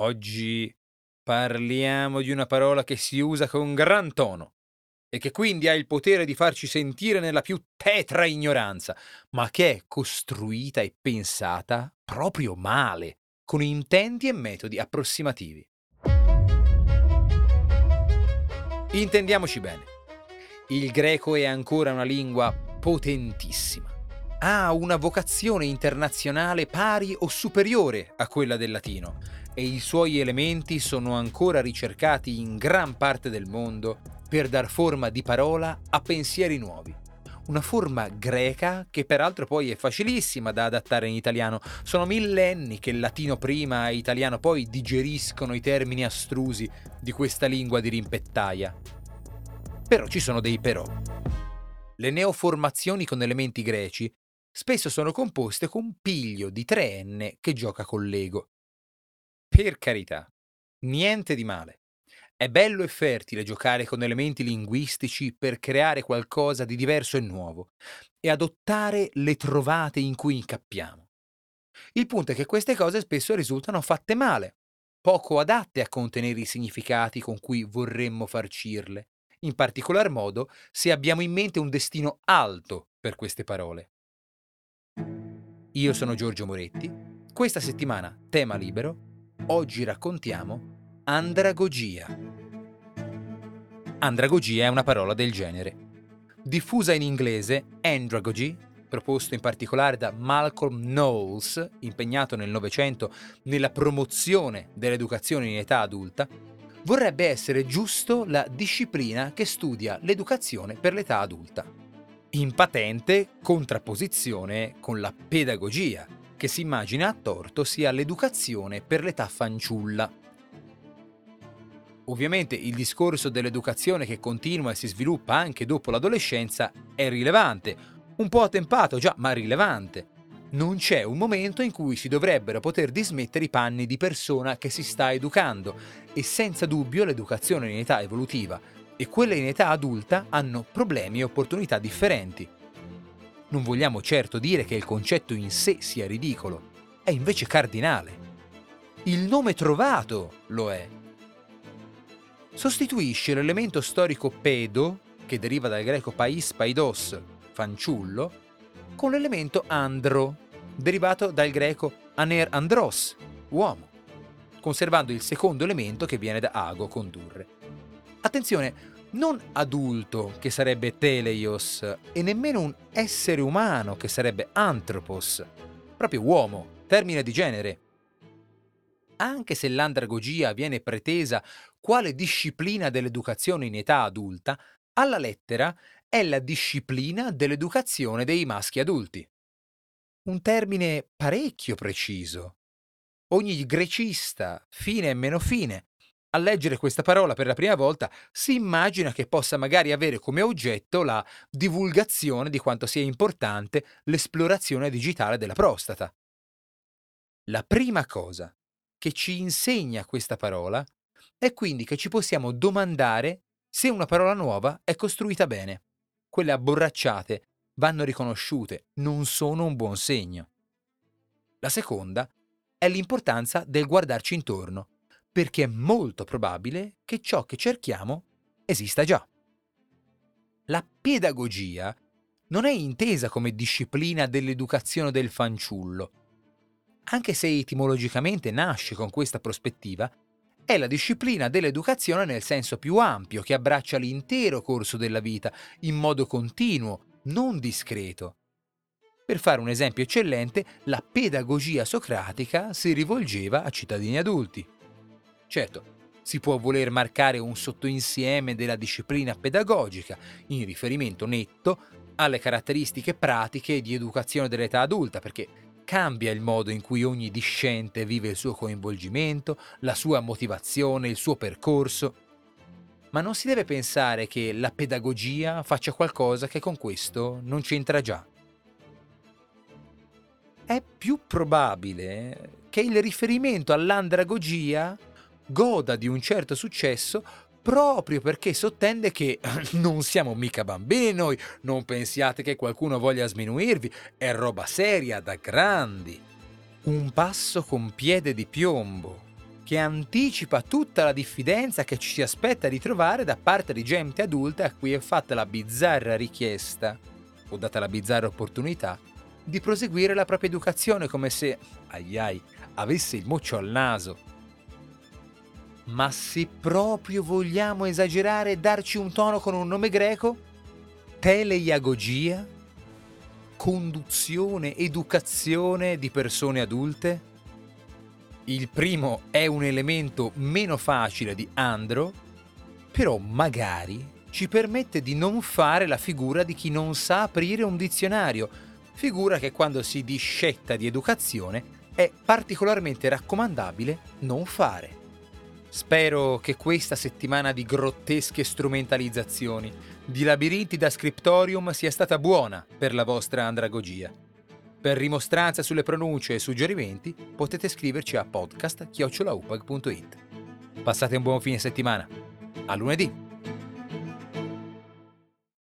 Oggi parliamo di una parola che si usa con gran tono e che quindi ha il potere di farci sentire nella più tetra ignoranza, ma che è costruita e pensata proprio male, con intenti e metodi approssimativi. Intendiamoci bene, il greco è ancora una lingua potentissima. Ha una vocazione internazionale pari o superiore a quella del latino e i suoi elementi sono ancora ricercati in gran parte del mondo per dar forma di parola a pensieri nuovi. Una forma greca che peraltro poi è facilissima da adattare in italiano. Sono millenni che il latino prima e italiano poi digeriscono i termini astrusi di questa lingua di rimpettaia. Però ci sono dei però. Le neoformazioni con elementi greci spesso sono composte con piglio di 3N che gioca con l'ego. Per carità, niente di male. È bello e fertile giocare con elementi linguistici per creare qualcosa di diverso e nuovo e adottare le trovate in cui incappiamo. Il punto è che queste cose spesso risultano fatte male, poco adatte a contenere i significati con cui vorremmo farcirle, in particolar modo se abbiamo in mente un destino alto per queste parole. Io sono Giorgio Moretti, questa settimana tema libero, oggi raccontiamo andragogia. Andragogia è una parola del genere. Diffusa in inglese, andragogy, proposto in particolare da Malcolm Knowles, impegnato nel Novecento nella promozione dell'educazione in età adulta, vorrebbe essere giusto la disciplina che studia l'educazione per l'età adulta. In patente contrapposizione con la pedagogia, che si immagina a torto sia l'educazione per l'età fanciulla. Ovviamente il discorso dell'educazione che continua e si sviluppa anche dopo l'adolescenza è rilevante, un po' attempato già, ma rilevante. Non c'è un momento in cui si dovrebbero poter dismettere i panni di persona che si sta educando e senza dubbio l'educazione in età evolutiva e quella in età adulta hanno problemi e opportunità differenti. Non vogliamo certo dire che il concetto in sé sia ridicolo, è invece cardinale. Il nome trovato lo è sostituisce l'elemento storico pedo, che deriva dal greco pais paidos, fanciullo, con l'elemento andro, derivato dal greco aner andros, uomo, conservando il secondo elemento che viene da ago, condurre. Attenzione, non adulto, che sarebbe teleios, e nemmeno un essere umano, che sarebbe anthropos, proprio uomo, termine di genere. Anche se l'andragogia viene pretesa quale disciplina dell'educazione in età adulta, alla lettera è la disciplina dell'educazione dei maschi adulti. Un termine parecchio preciso. Ogni grecista, fine e meno fine, a leggere questa parola per la prima volta si immagina che possa magari avere come oggetto la divulgazione di quanto sia importante l'esplorazione digitale della prostata. La prima cosa che ci insegna questa parola è quindi che ci possiamo domandare se una parola nuova è costruita bene. Quelle abborracciate vanno riconosciute, non sono un buon segno. La seconda è l'importanza del guardarci intorno, perché è molto probabile che ciò che cerchiamo esista già. La pedagogia non è intesa come disciplina dell'educazione del fanciullo. Anche se etimologicamente nasce con questa prospettiva, è la disciplina dell'educazione nel senso più ampio, che abbraccia l'intero corso della vita, in modo continuo, non discreto. Per fare un esempio eccellente, la pedagogia socratica si rivolgeva a cittadini adulti. Certo, si può voler marcare un sottoinsieme della disciplina pedagogica, in riferimento netto alle caratteristiche pratiche di educazione dell'età adulta, perché cambia il modo in cui ogni discente vive il suo coinvolgimento, la sua motivazione, il suo percorso. Ma non si deve pensare che la pedagogia faccia qualcosa che con questo non c'entra già. È più probabile che il riferimento all'andragogia goda di un certo successo proprio perché sottende che non siamo mica bambini noi, non pensiate che qualcuno voglia sminuirvi, è roba seria da grandi. Un passo con piede di piombo, che anticipa tutta la diffidenza che ci si aspetta di trovare da parte di gente adulta a cui è fatta la bizzarra richiesta, o data la bizzarra opportunità, di proseguire la propria educazione come se, ai ai, avesse il moccio al naso. Ma se proprio vogliamo esagerare e darci un tono con un nome greco, teleiagogia, conduzione, educazione di persone adulte? Il primo è un elemento meno facile di andro, però magari ci permette di non fare la figura di chi non sa aprire un dizionario, figura che quando si discetta di educazione è particolarmente raccomandabile non fare. Spero che questa settimana di grottesche strumentalizzazioni, di labirinti da scriptorium sia stata buona per la vostra andragogia. Per rimostranza sulle pronunce e suggerimenti potete scriverci a podcast.chiocciolaupag.it. Passate un buon fine settimana. A lunedì!